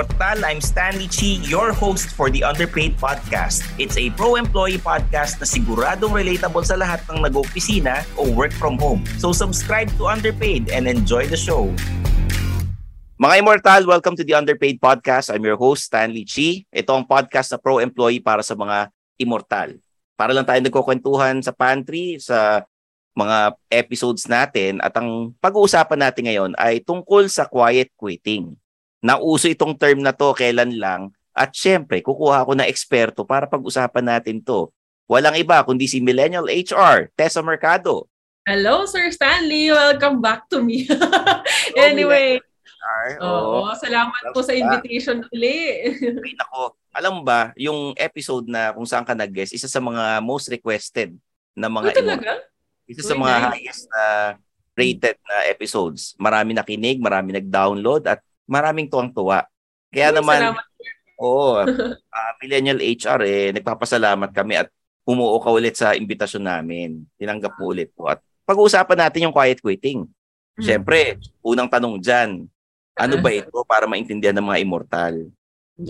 Immortal, I'm Stanley Chi, your host for the Underpaid Podcast. It's a pro-employee podcast na siguradong relatable sa lahat ng nag-opisina o work from home. So subscribe to Underpaid and enjoy the show. Mga Immortal, welcome to the Underpaid Podcast. I'm your host, Stanley Chi. Ito ang podcast na pro-employee para sa mga Immortal. Para lang tayo nagkukwentuhan sa pantry, sa mga episodes natin at ang pag-uusapan natin ngayon ay tungkol sa quiet quitting nauso itong term na to kailan lang at syempre kukuha ako ng eksperto para pag-usapan natin to. Walang iba kundi si Millennial HR, Tessa Mercado. Hello, Sir Stanley. Welcome back to me. anyway, Oo, oh, salamat po sa invitation uli. Ay, nako. Alam mo ba, yung episode na kung saan ka nag-guest, isa sa mga most requested na mga oh, talaga? Isa sa mga nice. highest na rated na episodes. Marami nakinig, marami nag-download at maraming tuwang-tuwa. Kaya Uy, naman, salamat. oo, uh, Millennial HR, eh, nagpapasalamat kami at umuo ka ulit sa imbitasyon namin. Tinanggap po ulit po. At pag-uusapan natin yung quiet quitting. Hmm. Siyempre, unang tanong dyan, ano ba ito para maintindihan ng mga immortal?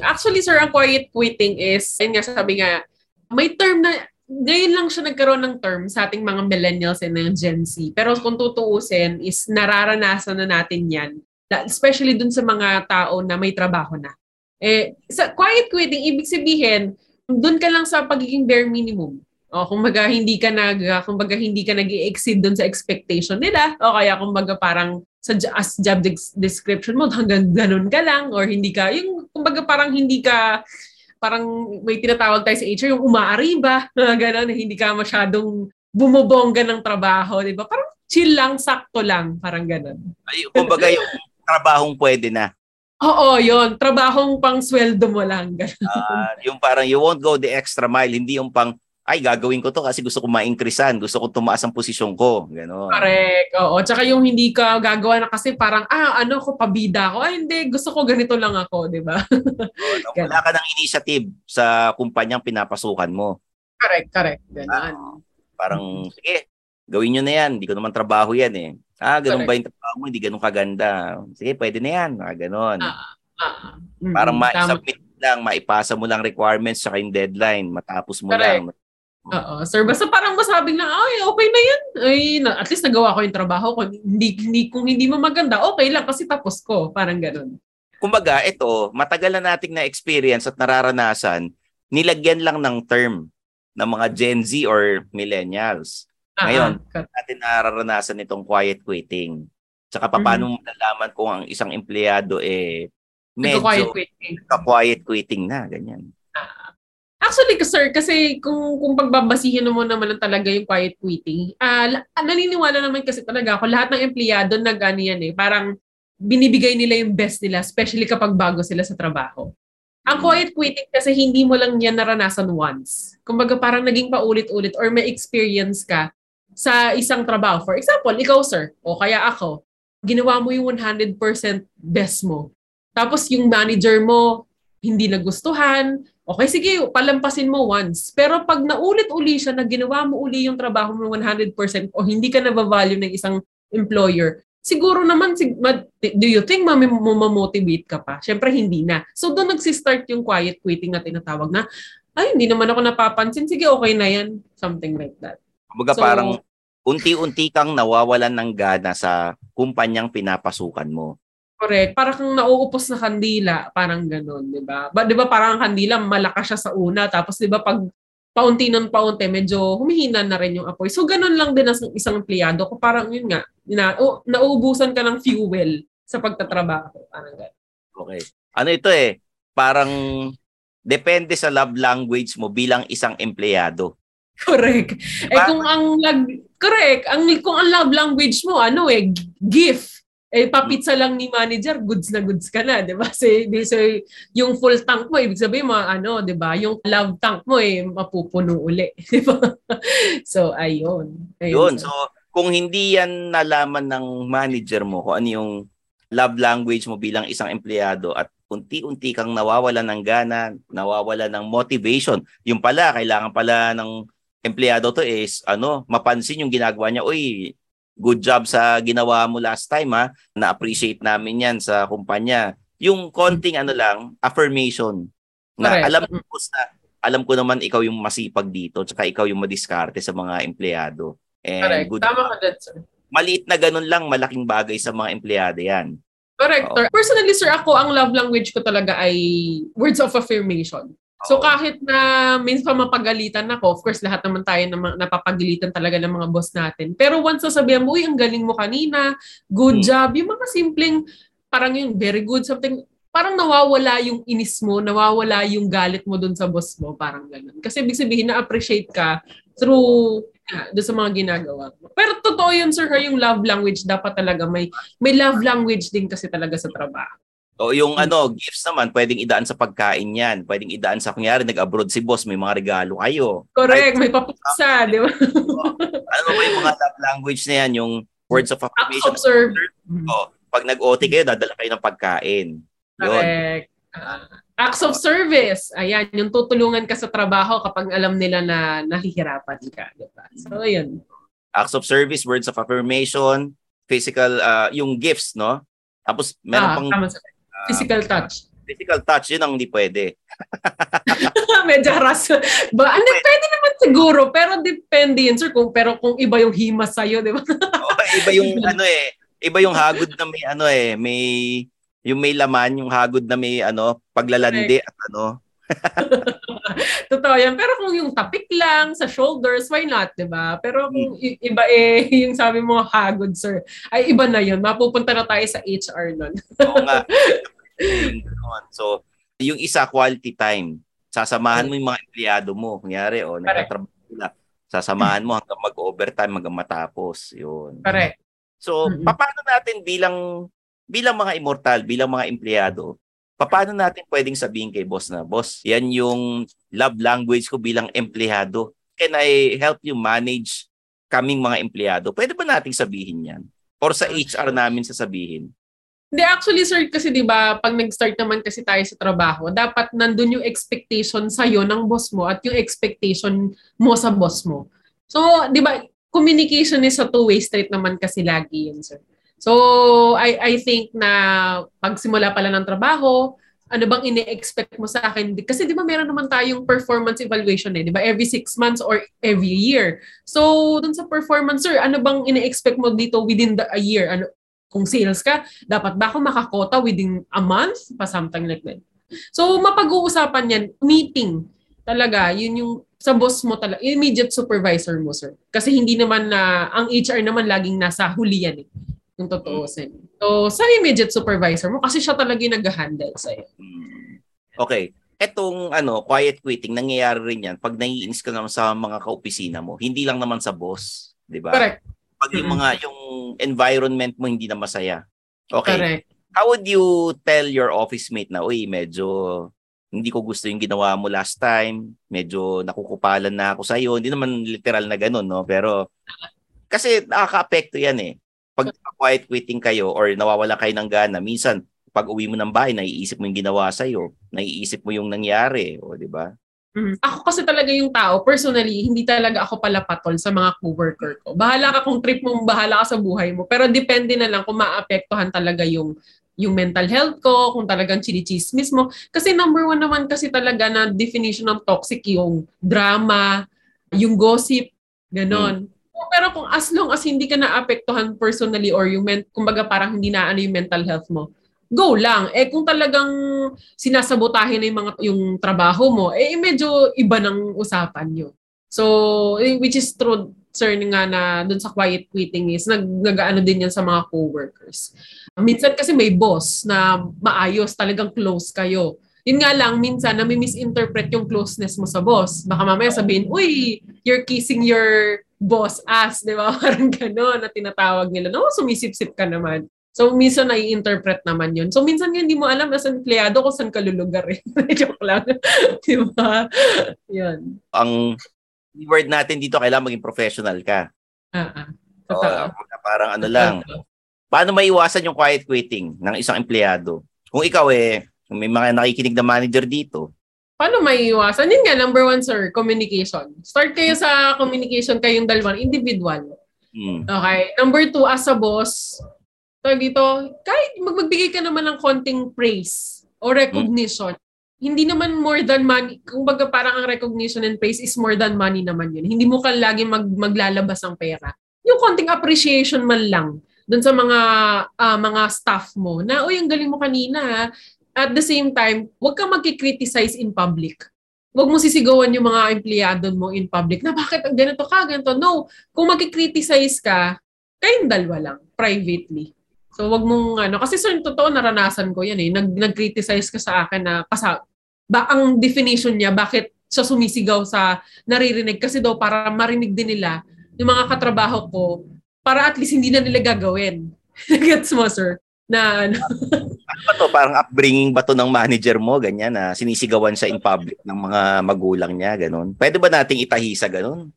Actually, sir, ang quiet quitting is, yun nga sabi nga, may term na, ngayon lang siya nagkaroon ng term sa ating mga millennials and ng Gen Z. Pero kung tutuusin, is nararanasan na natin yan especially dun sa mga tao na may trabaho na. Eh, sa quiet quitting, ibig sabihin, dun ka lang sa pagiging bare minimum. O kung baga hindi ka nag kung baga hindi ka nag-exceed dun sa expectation nila o kaya kung baga parang sa as job description mo hanggang ganun ka lang or hindi ka yung kung baga parang hindi ka parang may tinatawag tayo sa HR yung umaariba, gano'n, hindi ka masyadong bumobongga ng trabaho, di ba? Parang chill lang, sakto lang, parang gano'n. Ay, kumbaga yung trabahong pwede na. Oo, yon Trabahong pang sweldo mo lang. uh, yung parang you won't go the extra mile. Hindi yung pang, ay, gagawin ko to kasi gusto ko ma-increasean. Gusto ko tumaas ang posisyon ko. Gano'n. Correct. Oo. Tsaka yung hindi ka gagawa na kasi parang, ah, ano ko, pabida ko. Ay, hindi. Gusto ko ganito lang ako, di ba? oh, wala ka ng initiative sa kumpanyang pinapasukan mo. Correct, correct. Ganun. Uh, parang, sige, gawin nyo na yan. Hindi ko naman trabaho yan eh. Ah, ganun Correct. ba yung trabaho mo? Hindi ganun kaganda. Sige, pwede na yan. Ah, ganun. Ah, ah, ah. Mm, Parang ma-submit lang, maipasa mo lang requirements sa yung deadline. Matapos mo Correct. lang. Oo. Sir, basta parang masabing na, ay, okay na yan. Ay, na, at least nagawa ko yung trabaho ko. Hindi, hindi, kung hindi mo maganda, okay lang kasi tapos ko. Parang ganun. Kumbaga, ito, matagal na nating na-experience at nararanasan, nilagyan lang ng term ng mga Gen Z or millennials. Ngayon, uh-huh. natin nararanasan itong quiet quitting. Tsaka paano mm-hmm. mo nalaman kung ang isang empleyado eh medyo quiet quitting. quiet quitting na, ganyan. Uh, actually, sir, kasi kung, kung pagbabasihin mo naman talaga yung quiet quitting, uh, naniniwala naman kasi talaga ako, lahat ng empleyado nag ano yan eh, parang binibigay nila yung best nila, especially kapag bago sila sa trabaho. Ang mm. quiet quitting kasi hindi mo lang yan naranasan once. Kumbaga parang naging paulit-ulit or may experience ka sa isang trabaho. For example, ikaw sir, o kaya ako, ginawa mo yung 100% best mo. Tapos yung manager mo, hindi nagustuhan, okay sige, palampasin mo once. Pero pag naulit-uli siya na ginawa mo uli yung trabaho mo 100% o hindi ka na-value ng isang employer, siguro naman, do you think mamamotivate ka pa? Siyempre, hindi na. So, doon nagsistart yung quiet quitting na tinatawag na, ay, hindi naman ako napapansin. Sige, okay na yan. Something like that. Kumbaga so, parang unti-unti kang nawawalan ng gana sa kumpanyang pinapasukan mo. Correct. Parang kang nauupos na kandila, parang gano'n, di ba? Ba, di ba parang ang kandila, malakas siya sa una, tapos di ba pag paunti ng paunti, medyo humihina na rin yung apoy. So, ganun lang din ang isang empleyado. Kung parang yun nga, na, oh, nauubusan ka ng fuel sa pagtatrabaho. Parang gano'n. Okay. Ano ito eh, parang depende sa love language mo bilang isang empleyado. Correct. Eh kung ang lag correct, ang kung ang love language mo ano eh gift. Eh, papitsa lang ni manager, goods na goods ka na, di ba? So, so, yung full tank mo, ibig sabihin mo, ano, di ba? Yung love tank mo, eh, mapupuno uli. Di ba? so, ayun. ayun. Yun, so, kung hindi yan nalaman ng manager mo kung ano yung love language mo bilang isang empleyado at unti-unti kang nawawala ng gana, nawawala ng motivation. Yung pala, kailangan pala ng empleyado to is ano, mapansin yung ginagawa niya. Uy, good job sa ginawa mo last time ha. Na-appreciate namin yan sa kumpanya. Yung konting ano lang, affirmation. Na Correct. alam ko na alam ko naman ikaw yung masipag dito tsaka ikaw yung madiskarte sa mga empleyado. And Correct. Good Tama ka dyan, sir. Maliit na ganun lang, malaking bagay sa mga empleyado yan. Correct. Oh. Personally, sir, ako, ang love language ko talaga ay words of affirmation. So kahit na minsan mapagalitan ako, of course lahat naman tayo na napapagalitan talaga ng mga boss natin. Pero once sasabihan mo, uy, ang galing mo kanina, good hmm. job, yung mga simpleng, parang yung very good, something, parang nawawala yung inis mo, nawawala yung galit mo dun sa boss mo, parang ganun. Kasi ibig sabihin na-appreciate ka through yeah, doon sa mga ginagawa mo. Pero totoo yun, sir, yung love language, dapat talaga may, may love language din kasi talaga sa trabaho. O yung hmm. ano, gifts naman, pwedeng idaan sa pagkain yan. Pwedeng idaan sa, kunyari, nag-abroad si boss, may mga regalo kayo. Correct, Ay, may papaksa, di ba? ano ba yung mga love language na yan? Yung words of affirmation. Observe. O, pag nag-OT kayo, dadala kayo ng pagkain. Correct. Uh, acts of service. Ayan, yung tutulungan ka sa trabaho kapag alam nila na nahihirapan ka. Diba? So, yun. Acts of service, words of affirmation, physical, uh, yung gifts, no? Tapos, meron ah, pang... Physical touch. Physical touch, yun ang hindi pwede. Medyo haras. Ba, ano, pwede naman siguro, pero depende yun, sir. Kung, pero kung iba yung himas sa'yo, di ba? Oo, iba yung ano eh. Iba yung hagod na may ano eh, may yung may laman, yung hagod na may ano, paglalandi at ano. Totoo yan. Pero kung yung tapik lang sa shoulders, why not, di ba? Pero kung hmm. iba eh, yung sabi mo hagod, sir, ay iba na yun. Mapupunta na tayo sa HR nun. Oo nga. so, yung isa, quality time. Sasamahan mo yung mga empleyado mo. Kunyari, o, oh, nagtatrabaho sila. Sasamahan mo hanggang mag-overtime, hanggang matapos. Yun. Correct. So, mm-hmm. paano natin bilang bilang mga immortal, bilang mga empleyado, paano natin pwedeng sabihin kay boss na, boss, yan yung love language ko bilang empleyado. Can I help you manage kaming mga empleyado? Pwede ba nating sabihin yan? Or sa HR namin sasabihin? Hindi, actually, sir, kasi di ba pag nag-start naman kasi tayo sa trabaho, dapat nandun yung expectation sa'yo ng boss mo at yung expectation mo sa boss mo. So, di ba, communication is a two-way street naman kasi lagi yun, sir. So, I, I think na pagsimula pala ng trabaho, ano bang ini-expect mo sa akin? Kasi di ba meron naman tayong performance evaluation eh, di ba? Every six months or every year. So, dun sa performance, sir, ano bang ini-expect mo dito within the, a year? Ano, kung sales ka, dapat ba ako makakota within a month? Pa something like that. So, mapag-uusapan yan, meeting. Talaga, yun yung sa boss mo talaga, immediate supervisor mo, sir. Kasi hindi naman na, ang HR naman laging nasa huli yan eh kung tutuusin. So, sa immediate supervisor mo, kasi siya talaga yung nag-handle sa'yo. Hmm. Okay. Etong ano, quiet quitting, nangyayari rin yan pag naiinis ka naman sa mga kaopisina mo. Hindi lang naman sa boss. Di ba? Correct. Pag yung mga, yung environment mo hindi na masaya. Okay. Correct. How would you tell your office mate na, uy, medyo hindi ko gusto yung ginawa mo last time. Medyo nakukupalan na ako sa'yo. Hindi naman literal na ganun, no? Pero, kasi nakaka-apekto yan eh pag quiet quitting kayo or nawawala kayo ng gana, minsan pag uwi mo ng bahay, naiisip mo yung ginawa sa iyo, naiisip mo yung nangyari, o di ba? Mm. Ako kasi talaga yung tao, personally, hindi talaga ako pala patol sa mga coworker ko. Bahala ka kung trip mo, bahala ka sa buhay mo. Pero depende na lang kung maapektuhan talaga yung yung mental health ko, kung talagang chinichismis mo. Kasi number one naman kasi talaga na definition ng toxic yung drama, yung gossip, ganon. Mm pero kung as long as hindi ka naapektuhan personally or yung men, kumbaga parang hindi na ano yung mental health mo, go lang. Eh kung talagang sinasabotahin na yung mga yung trabaho mo, eh medyo iba ng usapan yun. So, eh, which is true sir nga na dun sa quiet quitting is nag nagaano din yan sa mga coworkers. Minsan kasi may boss na maayos, talagang close kayo. Yun nga lang, minsan na misinterpret yung closeness mo sa boss. Baka mamaya sabihin, uy, you're kissing your boss ass, di ba? Parang gano'n na tinatawag nila. No, sumisip-sip ka naman. So, minsan nai-interpret naman yun. So, minsan nga hindi mo alam as empleyado kung saan ka lulugar eh. Joke lang. Di ba? Yun. Ang word natin dito, kailangan maging professional ka. Ah, ah. Oo, Totoo. parang ano lang. Paano maiwasan yung quiet quitting ng isang empleyado? Kung ikaw eh, kung may mga nakikinig na manager dito, Paano may iwasan? Yun nga, number one, sir, communication. Start kayo sa communication kayong dalawa, individual. hmm, Okay. Number two, as a boss, tawag dito, kahit mag- magbigay ka naman ng konting praise o recognition, hindi naman more than money. Kung baga parang ang recognition and praise is more than money naman yun. Hindi mo ka lagi mag, maglalabas ng pera. Yung konting appreciation man lang dun sa mga ah, mga staff mo na, uy, ang galing mo kanina. ha." At the same time, huwag kang magkikriticize in public. Huwag mo sisigawan yung mga empleyado mo in public na bakit ganito ka, ganito. No, kung magkikriticize ka, kayong dalawa lang, privately. So wag mong ano kasi sir totoo naranasan ko yan eh. Nag nag-criticize ka sa akin na kasa ba ang definition niya bakit siya sumisigaw sa naririnig kasi daw para marinig din nila yung mga katrabaho ko para at least hindi na nila gagawin. Gets mo sir? Na ano ba to? Parang upbringing ba to ng manager mo, ganyan, na sinisigawan siya in public ng mga magulang niya, ganun. Pwede ba nating itahi sa ganun?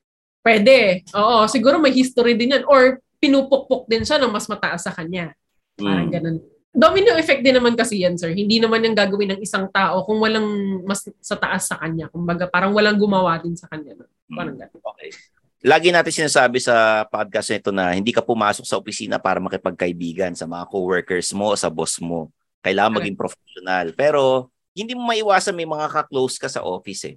pwede. Oo, siguro may history din yan or pinupukpok din siya ng mas mataas sa kanya. Parang Hmm. ganun. Domino effect din naman kasi yan, sir. Hindi naman yung gagawin ng isang tao kung walang mas sa taas sa kanya. Kumbaga, parang walang gumawa din sa kanya. No? Parang ganun. Okay. Lagi natin sinasabi sa podcast na ito na hindi ka pumasok sa opisina para makipagkaibigan sa mga coworkers mo o sa boss mo. Kailangan maging professional. Pero hindi mo maiwasan may mga ka-close ka sa office eh.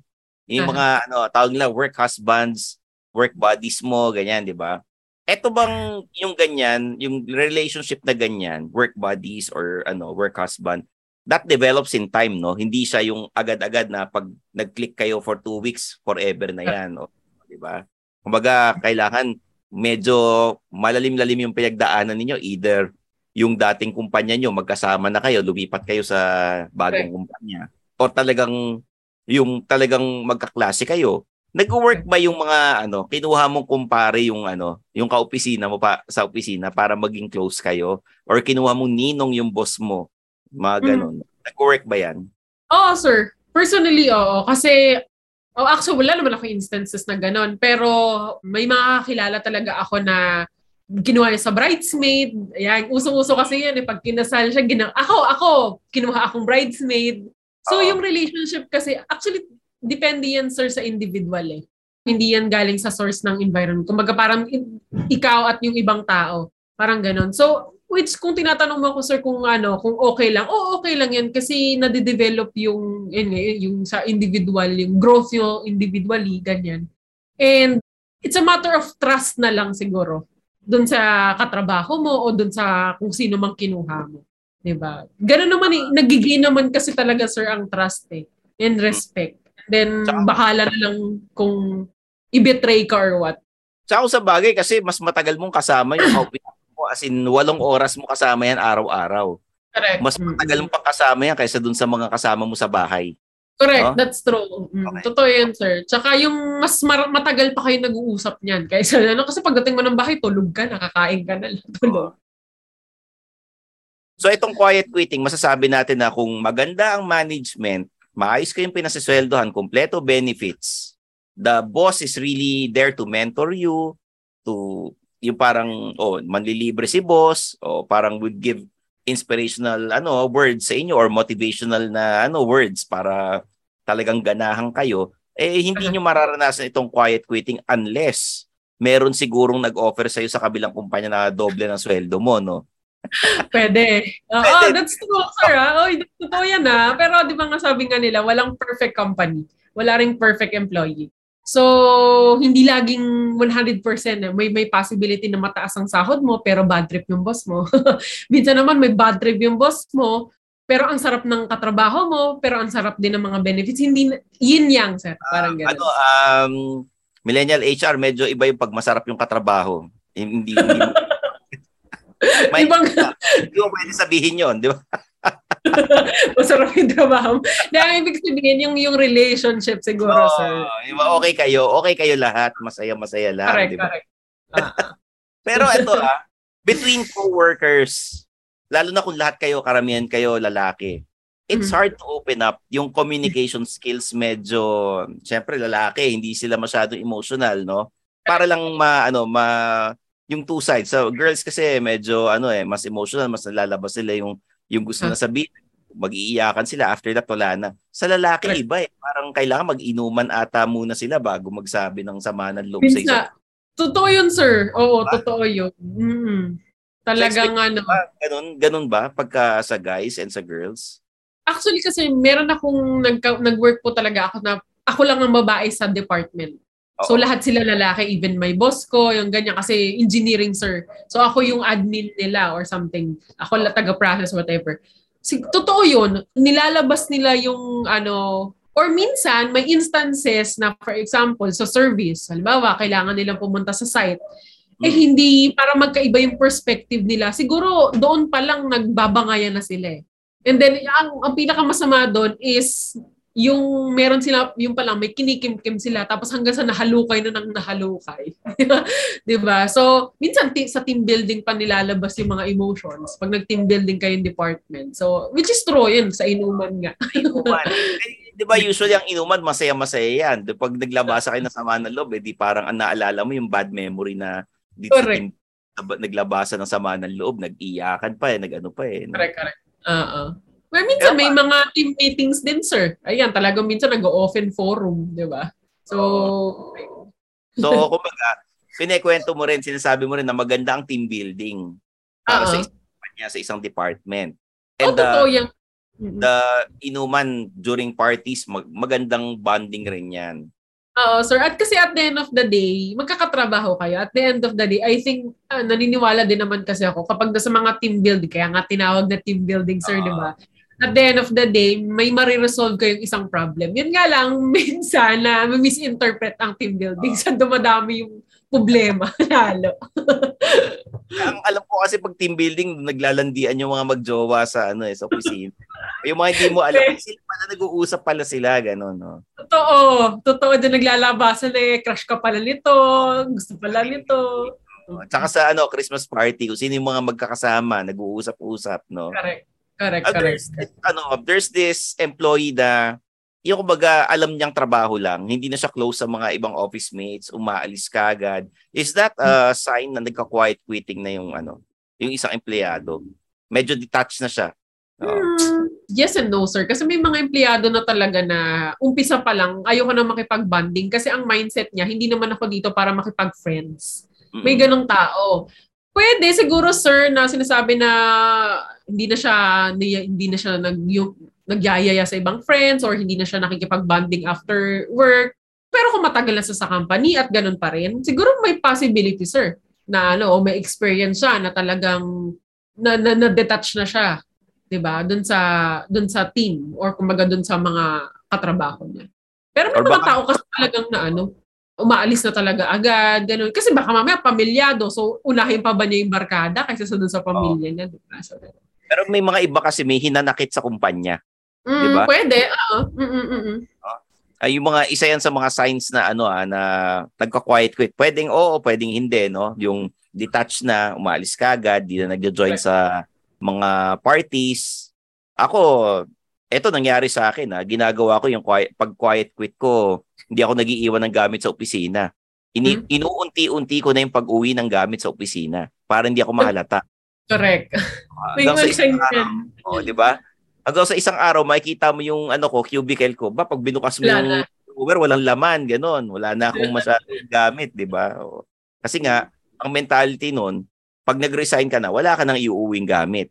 Yung Aha. mga ano, tawag nila work husbands, work buddies mo, ganyan, di ba? Eto bang yung ganyan, yung relationship na ganyan, work buddies or ano, work husband, that develops in time, no? Hindi siya yung agad-agad na pag nag-click kayo for two weeks, forever na yan, o, di ba? Kumbaga, kailangan medyo malalim-lalim yung pinagdaanan ninyo. Either yung dating kumpanya nyo, magkasama na kayo, lumipat kayo sa bagong kumpanya. O talagang, yung talagang magkaklase kayo. Nag-work ba yung mga ano, kinuha mong kumpare yung ano, yung kaopisina mo pa sa opisina para maging close kayo or kinuha mong ninong yung boss mo? Mga ganun. Nag-work ba yan? Oo, sir. Personally, oo. Kasi, oh, actually, wala naman ako instances na ganon. Pero may mga kilala talaga ako na ginawa niya sa bridesmaid. Ayan, usong-uso kasi yan. Eh. Pag kinasal siya, gina- ako, ako, kinuha akong bridesmaid. So, Oo. yung relationship kasi, actually, depende yan, sir, sa individual eh. Hindi yan galing sa source ng environment. Kumbaga, parang ikaw at yung ibang tao. Parang ganon. So, which kung tinatanong mo ako sir kung ano, kung okay lang, oo okay lang yan kasi nade-develop yung yun, yung sa individual, yung growth yung individually ganyan. And it's a matter of trust na lang siguro doon sa katrabaho mo o doon sa kung sino mang kinuha mo. 'Di ba? Ganun naman eh, nagiging naman kasi talaga sir ang trust eh and respect. Then Tsaka- bahala na lang kung i-betray ka or what. Tsaka sa bagay kasi mas matagal mong kasama yung kaopisina mo as in walong oras mo kasama yan araw-araw. Correct. Mas matagal mo pang kasama yan kaysa dun sa mga kasama mo sa bahay. Correct, No? that's true. Mm, Okay. Totoo yan, sir. Tsaka yung mas mar- matagal pa kayo nag-uusap niyan. Kaysa ano, kasi pagdating mo ng bahay, tulog ka, nakakain ka na lang. Tulog. So itong quiet quitting, masasabi natin na kung maganda ang management, maayos kayong pinasisweldohan, kompleto benefits, the boss is really there to mentor you, to yung parang oh manlilibre si boss o parang would give inspirational ano words sa inyo or motivational na ano words para talagang ganahan kayo eh hindi nyo mararanasan itong quiet quitting unless meron sigurong nag-offer sa iyo sa kabilang kumpanya na doble ng sweldo mo no Pwede. Oo, Pwede. that's true, sir. Ah. Oy, totoo yan ah. Pero di ba nga sabi nga nila, walang perfect company. Wala ring perfect employee. So, hindi laging 100% eh. May, may possibility na mataas ang sahod mo, pero bad trip yung boss mo. Minsan naman may bad trip yung boss mo, pero ang sarap ng katrabaho mo, pero ang sarap din ng mga benefits. Hindi, yin yang, sir. Parang gano'n. ano um millennial HR medyo iba yung pag masarap yung katrabaho hindi hindi may Ibang hindi mo pwede sabihin yon di ba masarap yung trabaho. Dahil ibig sabihin yung, yung relationship siguro, sir. Di ba? okay kayo okay kayo lahat masaya masaya lang Correct, di ba correct. Ah, pero ito ah between coworkers lalo na kung lahat kayo, karamihan kayo lalaki, it's Mhm. hard to open up. Yung communication skills medyo, syempre lalaki, hindi sila masyado emotional, no? Para lang ma, ano, ma, yung two sides. So, girls kasi medyo, ano eh, mas emotional, mas nalalabas sila yung, yung gusto Ah. na sabihin. Mag-iiyakan sila, after that, wala na. Sa lalaki, Correct. iba eh. Parang kailangan mag-inuman ata muna sila bago magsabi ng sama ng loob sa isa. Totoo yun, sir. Oo, Diba? totoo yun. Mm. Talagang ano. Ba, ganun, ganun ba pagka sa guys and sa girls? Actually kasi meron akong nag nag-work po talaga ako na ako lang ang babae sa department. So Oo. lahat sila lalaki, even my boss ko, yung ganyan kasi engineering sir. So ako yung admin nila or something. Ako la taga-process whatever. Si, totoo yun. Nilalabas nila yung ano or minsan may instances na for example sa service, halimbawa kailangan nilang pumunta sa site eh Mm. hindi para magkaiba yung perspective nila. Siguro doon pa lang nagbabangayan na sila eh. And then ang, ang pinakamasama doon is yung meron sila, yung pa lang may kinikim-kim sila tapos hanggang sa nahalukay na ng nahalukay. 'Di ba? So, minsan ti- sa team building pa nilalabas yung mga emotions pag nag-team building kayo yung department. So, which is true yun sa inuman nga. Inuman. Eh, di ba usually ang inuman, masaya-masaya yan. Pag naglabasa kayo ng sama ng loob, eh, di parang ang naalala mo yung bad memory na dito Correct. team, naglabasa ng sama ng loob, nag-iyakan pa eh, nag-ano pa eh. no? Correct, correct. Oo. Well, minsan may mga team meetings din, sir. Ayan, talagang minsan nag-open forum, di ba? So, So, kumbaga, kinekwento mo rin, sinasabi mo rin na maganda ang team building para Oo. sa isang kumpanya, sa isang department. oh, And uh, totoo yan. Mm. the inuman during parties, mag- magandang bonding rin yan. Oo, sir. At kasi at the end of the day, magkakatrabaho kayo. At the end of the day, I think, ah, naniniwala din naman kasi ako, kapag sa mga team building, kaya nga tinawag na team building, sir, Oo. di ba? At the end of the day, may mariresolve kayong isang problem. Yun nga lang, minsan na misinterpret ang team building sa dumadami yung problema lalo. ang alam ko kasi pag team building, naglalandian yung mga magjowa sa ano eh, sa opisina. yung mga hindi mo alam, sila pala nag-uusap pala sila, gano'n, no? Totoo. Totoo din naglalabasan eh. Crush ka pala nito. Gusto pala nito. At saka sa ano, Christmas party, kung sino yung mga magkakasama, nag-uusap-usap, no? Correct. Correct, Ah, correct. there's, ano, there's this employee na yung kumbaga alam niyang trabaho lang, hindi na siya close sa mga ibang office mates, umaalis kagad. Is that a sign na nagka-quiet quitting na yung ano, yung isang empleyado? Medyo detached na siya. Hmm, yes and no, sir. Kasi may mga empleyado na talaga na umpisa pa lang, ayoko na makipag-bonding kasi ang mindset niya, hindi naman ako dito para makipag-friends. May ganong tao. Pwede siguro sir na sinasabi na hindi na siya hindi, na siya nag yung, nagyayaya sa ibang friends or hindi na siya nakikipag-bonding after work. Pero kung matagal na siya sa company at ganun pa rin, siguro may possibility sir na ano, o may experience siya na talagang na, na, na-detach na siya 'di ba? Doon sa doon sa team or kumbaga doon sa mga katrabaho niya. Pero may Or mga baka- tao kasi talagang na ano, umaalis na talaga agad, ganun. Kasi baka mamaya pamilyado, so unahin pa ba niya yung barkada kaysa sa doon sa pamilya niya, di ba? So, Pero may mga iba kasi may hinanakit sa kumpanya. mm, Di ba? Pwede, oo. Mm. Ay yung mga isa yan sa mga signs na ano ah, na nagka-quiet quit. Pwedeng oo, pwedeng hindi, no? Yung detached na, umaalis kagad, di na nagjo-join sa mga parties. Ako, eto nangyari sa akin ah. Ginagawa ko yung quiet, pag quiet quit ko, hindi ako nagiiwan ng gamit sa opisina. Ini, Hmm. Inuunti-unti ko na yung pag-uwi ng gamit sa opisina para hindi ako mahalata. Correct. May isang signs araw, yan. oh, di ba? Hanggang sa isang araw, makikita mo yung ano ko, cubicle ko. Ba, pag binukas mo yung drawer, walang laman, ganun. Wala na akong masyadong gamit, di ba? O, Kasi nga, ang mentality nun, pag nag-resign ka na, wala ka nang iuuwing gamit.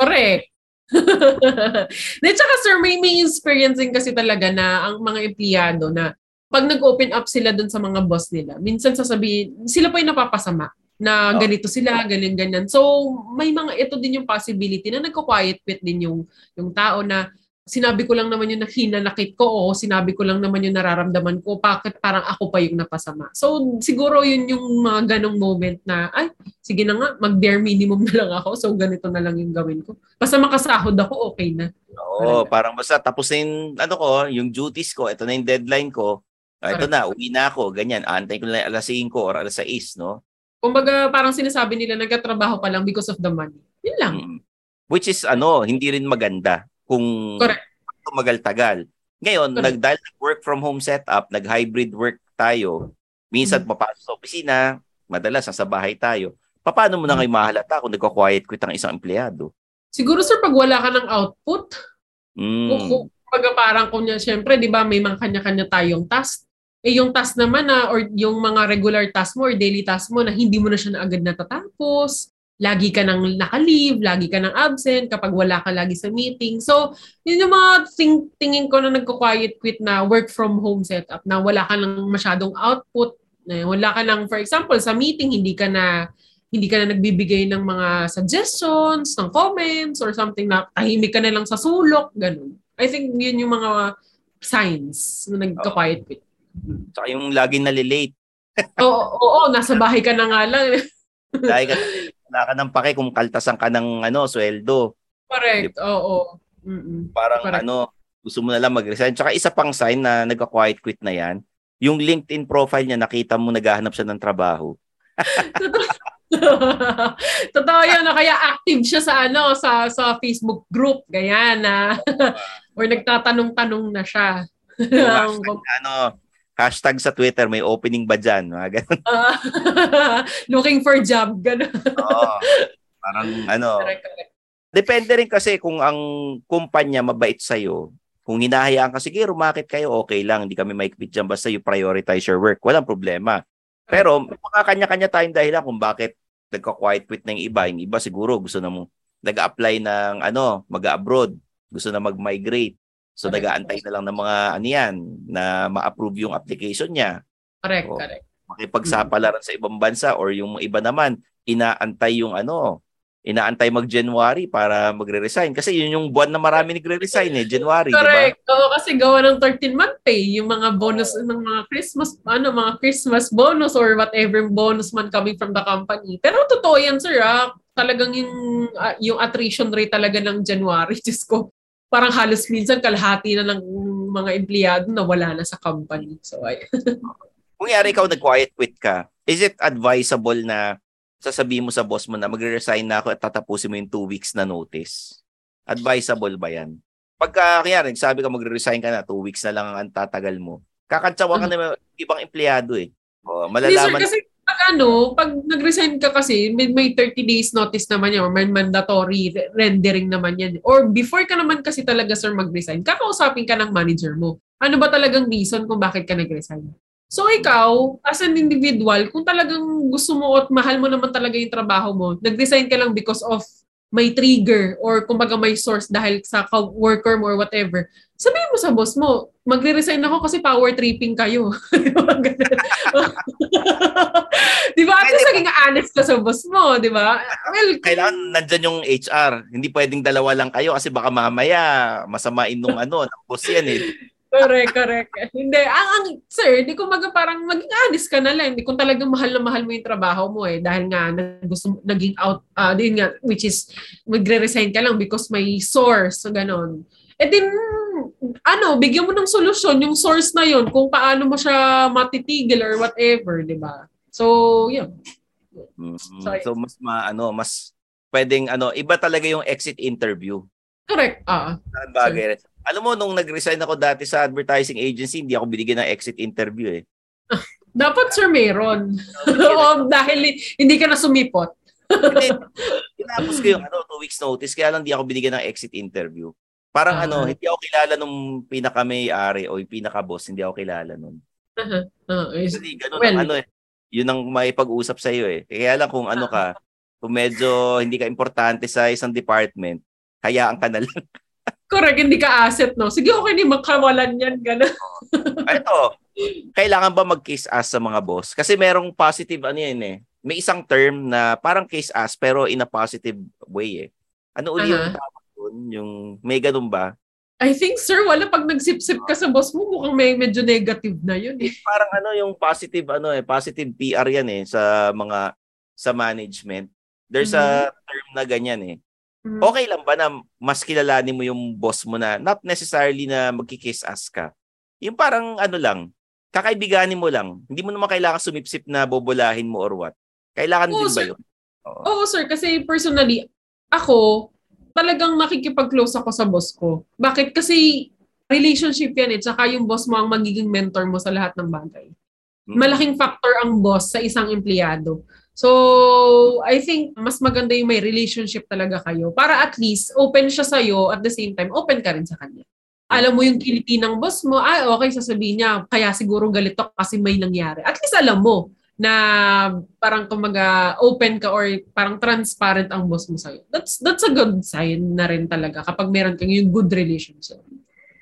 Correct. Then tsaka sir, may, may experiencing kasi talaga na ang mga empleyado na pag nag-open up sila dun sa mga boss nila, minsan sasabihin, sila pa yung napapasama na Oo. ganito sila, ganyan, ganyan. So, may mga, ito din yung possibility na nagko-quiet quit din yung, yung tao na sinabi ko lang naman yung hinanakit ko o sinabi ko lang naman yung nararamdaman ko, bakit parang ako pa yung napasama. So, siguro yun yung mga ganong moment na, ay, sige na nga, mag-bare minimum na lang ako, so ganito na lang yung gawin ko. Basta makasahod ako, okay na. Oo, parang basta tapos na yung, ano ko, yung duties ko, ito na yung deadline ko, ah, ito na, uwi na ako, ganyan, antay ko na alas 5 or alas 6, no? Kumbaga, parang sinasabi nila, nagkatrabaho pa lang because of the money. Yun lang. Mm. Which is ano, hindi rin maganda kung Correct. tumagal-tagal. Ngayon, Correct. nag dahil work from home setup, nag-hybrid work tayo, minsan Mm. papasok sa opisina, madalas nasa bahay tayo. Paano mo na Mm. ngayon mahalata kung nagko-quiet quit ang isang empleyado? Siguro sir, pag wala ka ng output, Mm. kung, kung parang kunya, syempre, di ba, may mga kanya-kanya tayong task. Eh, yung task naman na, or yung mga regular task mo or daily task mo na hindi mo na siya na agad natatapos, lagi ka nang naka-leave, lagi ka nang absent, kapag wala ka lagi sa meeting. So, yun yung mga ting- tingin ko na nagko-quiet quit na work from home setup, na wala ka nang masyadong output, na wala ka nang, for example, sa meeting, hindi ka na hindi ka na nagbibigay ng mga suggestions, ng comments, or something na tahimik ka na lang sa sulok, ganun. I think yun yung mga signs na nagka-quiet quit. Tsaka yung laging nalilate. Oo, oo, nasa bahay ka na nga lang. Dahil ka, wala ka ng pake kung kaltasan ka ng ano, sweldo. Correct, oo. Mm-mm. Parang Correct. ano, gusto mo na lang mag-resign. Tsaka isa pang sign na nagka-quiet quit na yan, yung LinkedIn profile niya, nakita mo naghahanap siya ng trabaho. Totoo yun, no? kaya active siya sa ano sa sa Facebook group, ganyan na or nagtatanong-tanong na siya. Yung ano, hashtag sa Twitter, may opening ba dyan? Mga ganun. Ah, looking for job, gano'n. Oo. Parang ano, Correct, correct. depende rin kasi kung ang kumpanya mabait sa'yo, kung hinahayaan ka, sige, rumakit kayo, okay lang, hindi kami maikpit dyan, basta you prioritize your work, walang problema. Pero mga kanya-kanya tayong dahilan kung bakit nagka-quiet quit na yung iba. Yung iba siguro gusto na mo nag-apply ng ano, mag-abroad, gusto na mag-migrate. So Correct. nag-aantay na lang ng mga ano yan, na ma-approve yung application niya. Correct, Oo. correct. Makipagsapalaran sa ibang bansa or yung iba naman, inaantay yung ano, inaantay mag-January para magre-resign. Kasi yun yung buwan na marami nagre-resign eh, January, di ba? Correct. Oo, kasi gawa ng 13-month pay, yung mga bonus ng mga Christmas, ano, mga Christmas bonus or whatever bonus man coming from the company. Pero totoo yan, sir, ah. Talagang yung, ah, yung attrition rate talaga ng January, Diyos ko, parang halos minsan kalahati na ng mga empleyado na wala na sa company. So, ay, Kung yari ikaw nag-quiet quit ka, is it advisable na sasabihin mo sa boss mo na magre-resign na ako at tatapusin mo yung two weeks na notice? Advisable ba yan? Pagka, kaya rin, sabi ka magre-resign ka na, two weeks na lang ang tatagal mo. Kakantsawa ka na ng ibang empleyado eh. O, Hindi, sir, malalaman, kasi pag ano, pag nag-resign ka kasi, may, may 30 days notice naman yan or may mandatory re- rendering naman yan. Or before ka naman kasi talaga, sir, mag-resign, kakausapin ka ng manager mo. Ano ba talagang reason kung bakit ka nag-resign? So ikaw, as an individual, kung talagang gusto mo at mahal mo naman talaga yung trabaho mo, nag-resign ka lang because of may trigger or kumbaga may source dahil sa worker mo or whatever, sabihin mo sa boss mo, magre-resign ako kasi power tripping kayo. Di ba? At least naging honest ka sa boss mo, di ba? Well, kailangan nandyan yung HR. Hindi pwedeng dalawa lang kayo kasi baka mamaya masamain nung ano, ng boss yan eh. correct, correct. Hindi, ang, ang sir, di ko maga parang maging honest ka na lang. Hindi kung talagang mahal na mahal mo yung trabaho mo eh. Dahil nga, nag- gusto, naging out, ah din nga, which is, magre-resign ka lang because may source, so ganon. Eh din, ano, bigyan mo ng solusyon yung source na yun kung paano mo siya matitigil or whatever, di ba? So, yun. Mm, Sorry. So mas ma, ano, mas pwedeng ano, iba talaga yung exit interview. Correct. Ah, bagay. rin. Alam mo, nung nag-resign ako dati sa advertising agency, hindi ako binigyan ng exit interview eh. dapat sir meron. o dahil hindi ka na sumipot. Tinapos ko yung ano, two weeks notice, kaya lang di ako binigyan ng exit interview. Parang Ah. ano, hindi ako kilala nung pinaka-may-ari o yung pinaka-boss, hindi ako kilala nun. Ah, is- Kasi ganun Well- ang ano eh. Yun ang may pag-usap sa iyo eh. Kaya lang kung ano ka, kung medyo hindi ka importante sa isang department, hayaan ka na lang. correct, hindi ka asset, no? Sige, okay, hindi makawalan yan. Ganun. Ito, kailangan ba mag-kiss ass sa mga boss? Kasi merong positive ano yan eh. May isang term na parang kiss ass pero in a positive way eh. Ano uli yung Aha. Doon? Yung may ganun ba? I think, sir, wala pag nagsip-sip ka sa boss mo, mukhang may medyo negative na yun. Eh. Parang ano yung positive ano eh, positive PR yan eh sa mga sa management. There's a term na ganyan eh. Mhm. Okay lang ba na mas kilalanin mo yung boss mo na not necessarily na magkikiss ass ka? Yung parang ano lang, kakaibiganin mo lang. Hindi mo naman kailangan sumipsip na bobolahin mo or what. Kailangan Oo, din ba sir. yun? Oo. Oo, sir, kasi personally, ako, talagang makikipag-close ako sa boss ko. Bakit? Kasi relationship yan eh. Tsaka yung boss mo ang magiging mentor mo sa lahat ng bagay. Mm. Malaking factor ang boss sa isang empleyado. So, I think mas maganda yung may relationship talaga kayo para at least open siya sa'yo at the same time, open ka rin sa kanya. Alam mo yung kiliti ng boss mo, ay okay, sasabihin niya, kaya siguro galito kasi may nangyari. At least alam mo na parang kumaga open ka or parang transparent ang boss mo sa'yo. That's, that's a good sign na rin talaga kapag meron kang yung good relationship.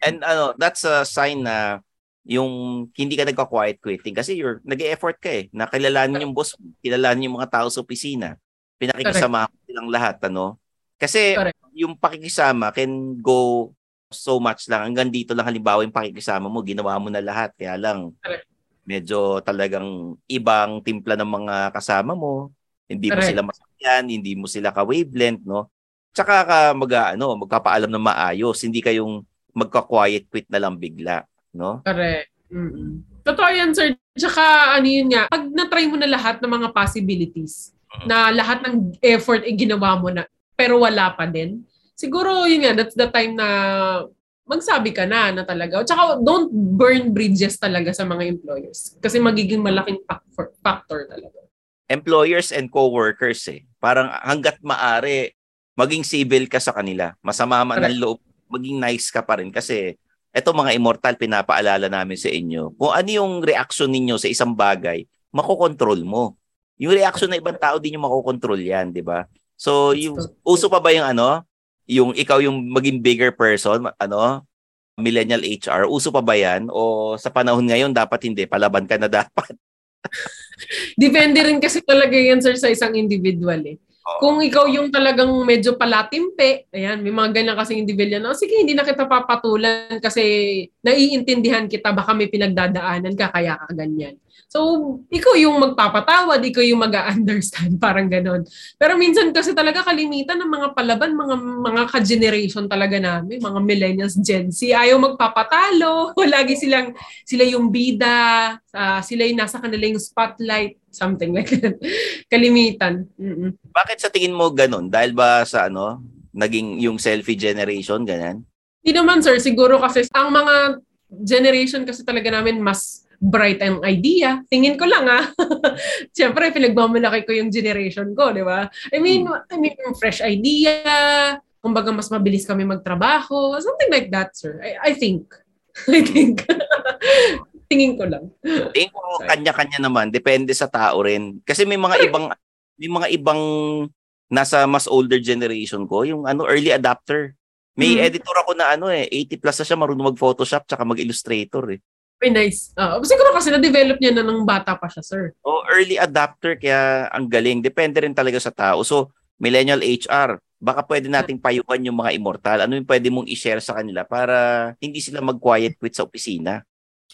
And ano, that's a sign na yung hindi ka nagka-quiet quitting kasi you're nag-effort ka eh. Nakilalanin yung boss, kilalanin yung mga tao sa opisina. Pinakikisama mo silang lahat, ano? Kasi Correct. yung pakikisama can go so much lang. Hanggang dito lang halimbawa yung pakikisama mo, ginawa mo na lahat. Kaya lang, Correct. Medyo talagang ibang timpla ng mga kasama mo. Hindi mo Correct. sila masakyan, hindi mo sila ka-wavelength, no? Tsaka ka mag, ano, magpapaalam ng maayos. Hindi kayong magka-quiet quit na lang bigla, no? Correct. mm Totoo yan, sir. Tsaka, ano yun nga, pag na-try mo na lahat ng mga possibilities, na lahat ng effort ay ginawa mo na, pero wala pa din, siguro, yun nga, that's the time na magsabi ka na na talaga. Tsaka, don't burn bridges talaga sa mga employers. Kasi magiging malaking factor, factor talaga. employers and co-workers eh. Parang hanggat maari, maging civil ka sa kanila. Masama man ang loob, maging nice ka pa rin. Kasi eto mga immortal, pinapaalala namin sa inyo. Kung ano yung reaction ninyo sa isang bagay, makokontrol mo. Yung reaction ng ibang tao, di nyo makokontrol yan, di ba? So, yung, uso pa ba yung ano? Yung ikaw yung maging bigger person, ano? Millennial HR, uso pa ba yan? O sa panahon ngayon, dapat hindi, palaban ka na dapat. Depende rin kasi talaga yan, sir, sa isang individual eh. Kung ikaw yung talagang medyo palatimpe, ayan, may mga ganyan kasing individual na, "Oh, sige, hindi na kita papatulan kasi naiintindihan kita, baka may pinagdadaanan ka, kaya ka ganyan. So, ikaw yung magpapatawad, ikaw yung mag-understand, parang ganon. Pero minsan kasi talaga kalimitan ng mga palaban, mga mga ka-generation talaga namin, mga millennials, Gen Z, ayaw magpapatalo, lagi silang, sila yung bida, ah, sila yung nasa kanila yung spotlight, something like that. Kalimitan. Mm-mm. Bakit sa tingin mo ganun? Dahil ba sa ano, naging yung selfie generation, ganyan? Hindi naman sir, siguro kasi ang mga generation kasi talaga namin mas bright ang idea. Tingin ko lang ah. Siyempre, pinagmamalaki ko yung generation ko, di ba? I mean, I mean, fresh idea, kumbaga mas mabilis kami magtrabaho, something like that, sir. I, I think. I think. Tingin ko lang. Tingin ko kanya-kanya naman, depende sa tao rin. Kasi may mga ibang may mga ibang nasa mas older generation ko, yung ano early adapter. May Mhm. editor ako na ano eh, 80 plus na siya marunong mag-Photoshop tsaka mag-Illustrator eh. Very nice. Ah, siguro kasi na-develop niya na nung bata pa siya, sir. O early adapter kaya ang galing. Depende rin talaga sa tao. So, millennial HR, baka pwede nating payuhan yung mga immortal. Ano yung pwede mong i-share sa kanila para hindi sila mag-quiet quit sa opisina?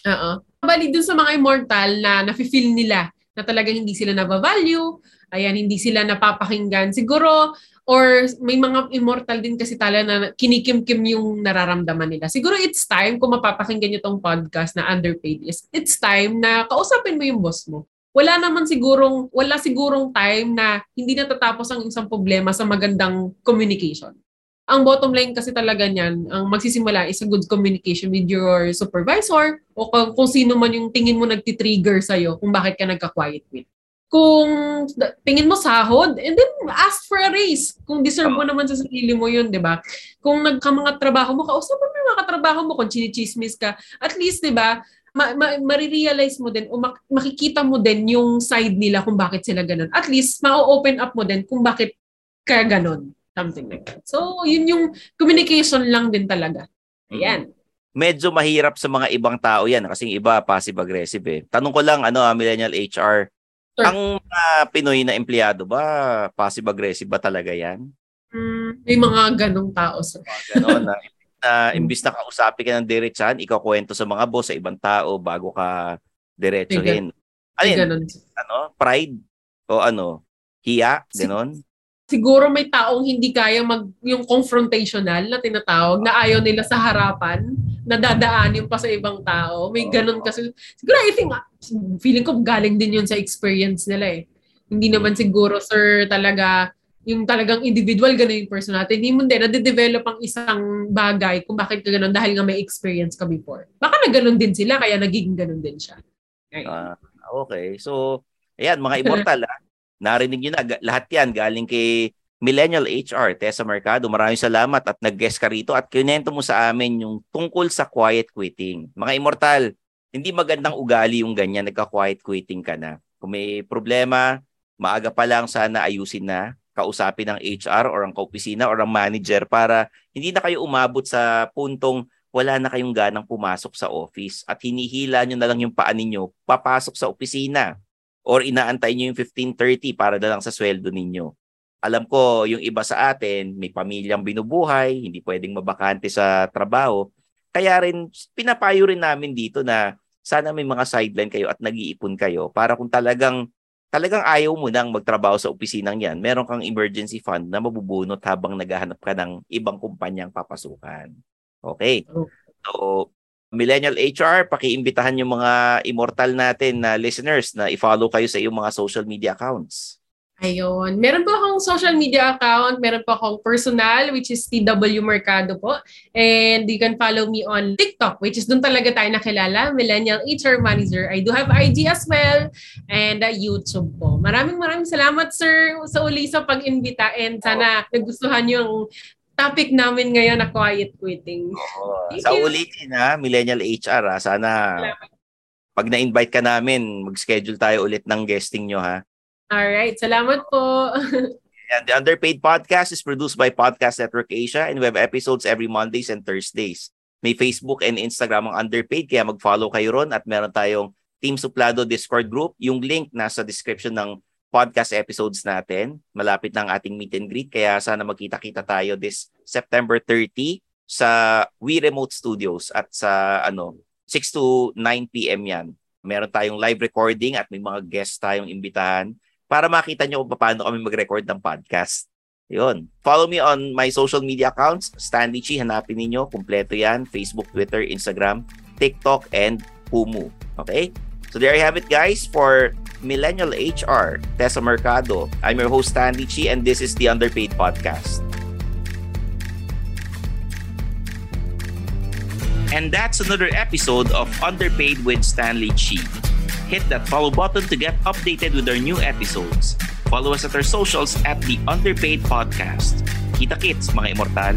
Oo. Bali dun sa mga immortal na nafe-feel nila na talagang hindi sila nabavalue, ayan, hindi sila napapakinggan. Siguro, or may mga immortal din kasi tala na kinikim-kim yung nararamdaman nila. Siguro it's time, kung mapapakinggan nyo tong podcast na underpaid is, it's time na kausapin mo yung boss mo. Wala naman sigurong, wala sigurong time na hindi natatapos ang isang problema sa magandang communication ang bottom line kasi talaga niyan, ang magsisimula is a good communication with your supervisor o kung, kung sino man yung tingin mo nagtitrigger sa'yo kung bakit ka nagka-quiet quit. Kung tingin mo sahod, and then ask for a raise. Kung deserve mo naman sa sarili mo yun, di ba? Kung nagka mga trabaho mo, kausapan mo yung mga katrabaho mo, kung chinichismis ka, at least, di ba, ma- ma- marirealize mo din o mak- makikita mo din yung side nila kung bakit sila ganun. At least, ma-open up mo din kung bakit ka ganun. Something like that. So, yun yung communication lang din talaga. Ayan. medyo mahirap sa mga ibang tao yan kasi iba passive-aggressive eh. Tanong ko lang, ano, ah, millennial HR, Sure. ang mga Pinoy na empleyado ba, passive-aggressive ba talaga yan? Mm, may mga ganong tao, sir. Ganon na, na imbis na kausapin ka ng diretsahan, ikaw kwento sa mga boss, sa ibang tao, bago ka diretsuhin. Ano yun? Ano? Pride? O ano? Hiya? Ganon? Siguro may taong hindi kaya mag yung confrontational na tinatawag na ayaw nila sa harapan na dadaanin pa sa ibang tao. May ganun kasi. Siguro I think ah, feeling ko galing din yun sa experience nila eh. Hindi naman siguro sir talaga yung talagang individual, ganun yung personality. Hindi mo din, nade-develop ang isang bagay kung bakit ka ganun dahil nga may experience ka before. Baka na ganun din sila, kaya nagiging ganun din siya. Uh, okay. So, ayan, mga immortal, ah. Narinig nyo na, lahat yan galing kay Millennial HR, Tessa Mercado. Maraming salamat at nag-guest ka rito at kinento mo sa amin yung tungkol sa quiet quitting. Mga immortal, hindi magandang ugali yung ganyan, nagka-quiet quitting ka na. Kung may problema, maaga pa lang sana ayusin na kausapin ng HR or ang kaopisina or ang manager para hindi na kayo umabot sa puntong wala na kayong ganang pumasok sa office at hinihila nyo na lang yung paa ninyo papasok sa opisina or inaantay nyo yung 15.30 para na lang sa sweldo ninyo. Alam ko, yung iba sa atin, may pamilyang binubuhay, hindi pwedeng mabakante sa trabaho. Kaya rin, pinapayo rin namin dito na sana may mga sideline kayo at nag-iipon kayo para kung talagang talagang ayaw mo nang magtrabaho sa opisinang yan, meron kang emergency fund na mabubunot habang naghahanap ka ng ibang kumpanyang papasukan. Okay. So, Millennial HR, pakiimbitahan yung mga immortal natin na listeners na i-follow kayo sa iyong mga social media accounts. Ayun. Meron po akong social media account. Meron po akong personal, which is TW Mercado po. And you can follow me on TikTok, which is doon talaga tayo nakilala, Millennial HR Manager. I do have IG as well and uh, YouTube po. Maraming maraming salamat, sir, sa uli sa pag-imbita and sana nagustuhan yung topic namin ngayon na quiet quitting. Oh, sa ulitin ha, Millennial HR ha. Sana salamat. pag na-invite ka namin, mag-schedule tayo ulit ng guesting nyo ha. All right. Salamat po. and the Underpaid Podcast is produced by Podcast Network Asia and we have episodes every Mondays and Thursdays. May Facebook and Instagram ang Underpaid kaya mag-follow kayo ron at meron tayong Team Suplado Discord group. Yung link nasa description ng podcast episodes natin. Malapit ang ating meet and greet kaya sana magkita-kita tayo this September 30 sa We Remote Studios at sa ano 6 to 9 p.m. yan. Meron tayong live recording at may mga guests tayong imbitahan para makita nyo kung paano kami mag-record ng podcast. Yun. Follow me on my social media accounts. Stanley Chi, hanapin ninyo. Kompleto yan. Facebook, Twitter, Instagram, TikTok, and Humu. Okay? So there you have it, guys, for Millennial HR, Tessa Mercado. I'm your host, Stanley Chi, and this is the Underpaid Podcast. And that's another episode of Underpaid with Stanley Chi. hit that follow button to get updated with our new episodes. Follow us at our socials at the Underpaid Podcast. Kita kits, mga immortal.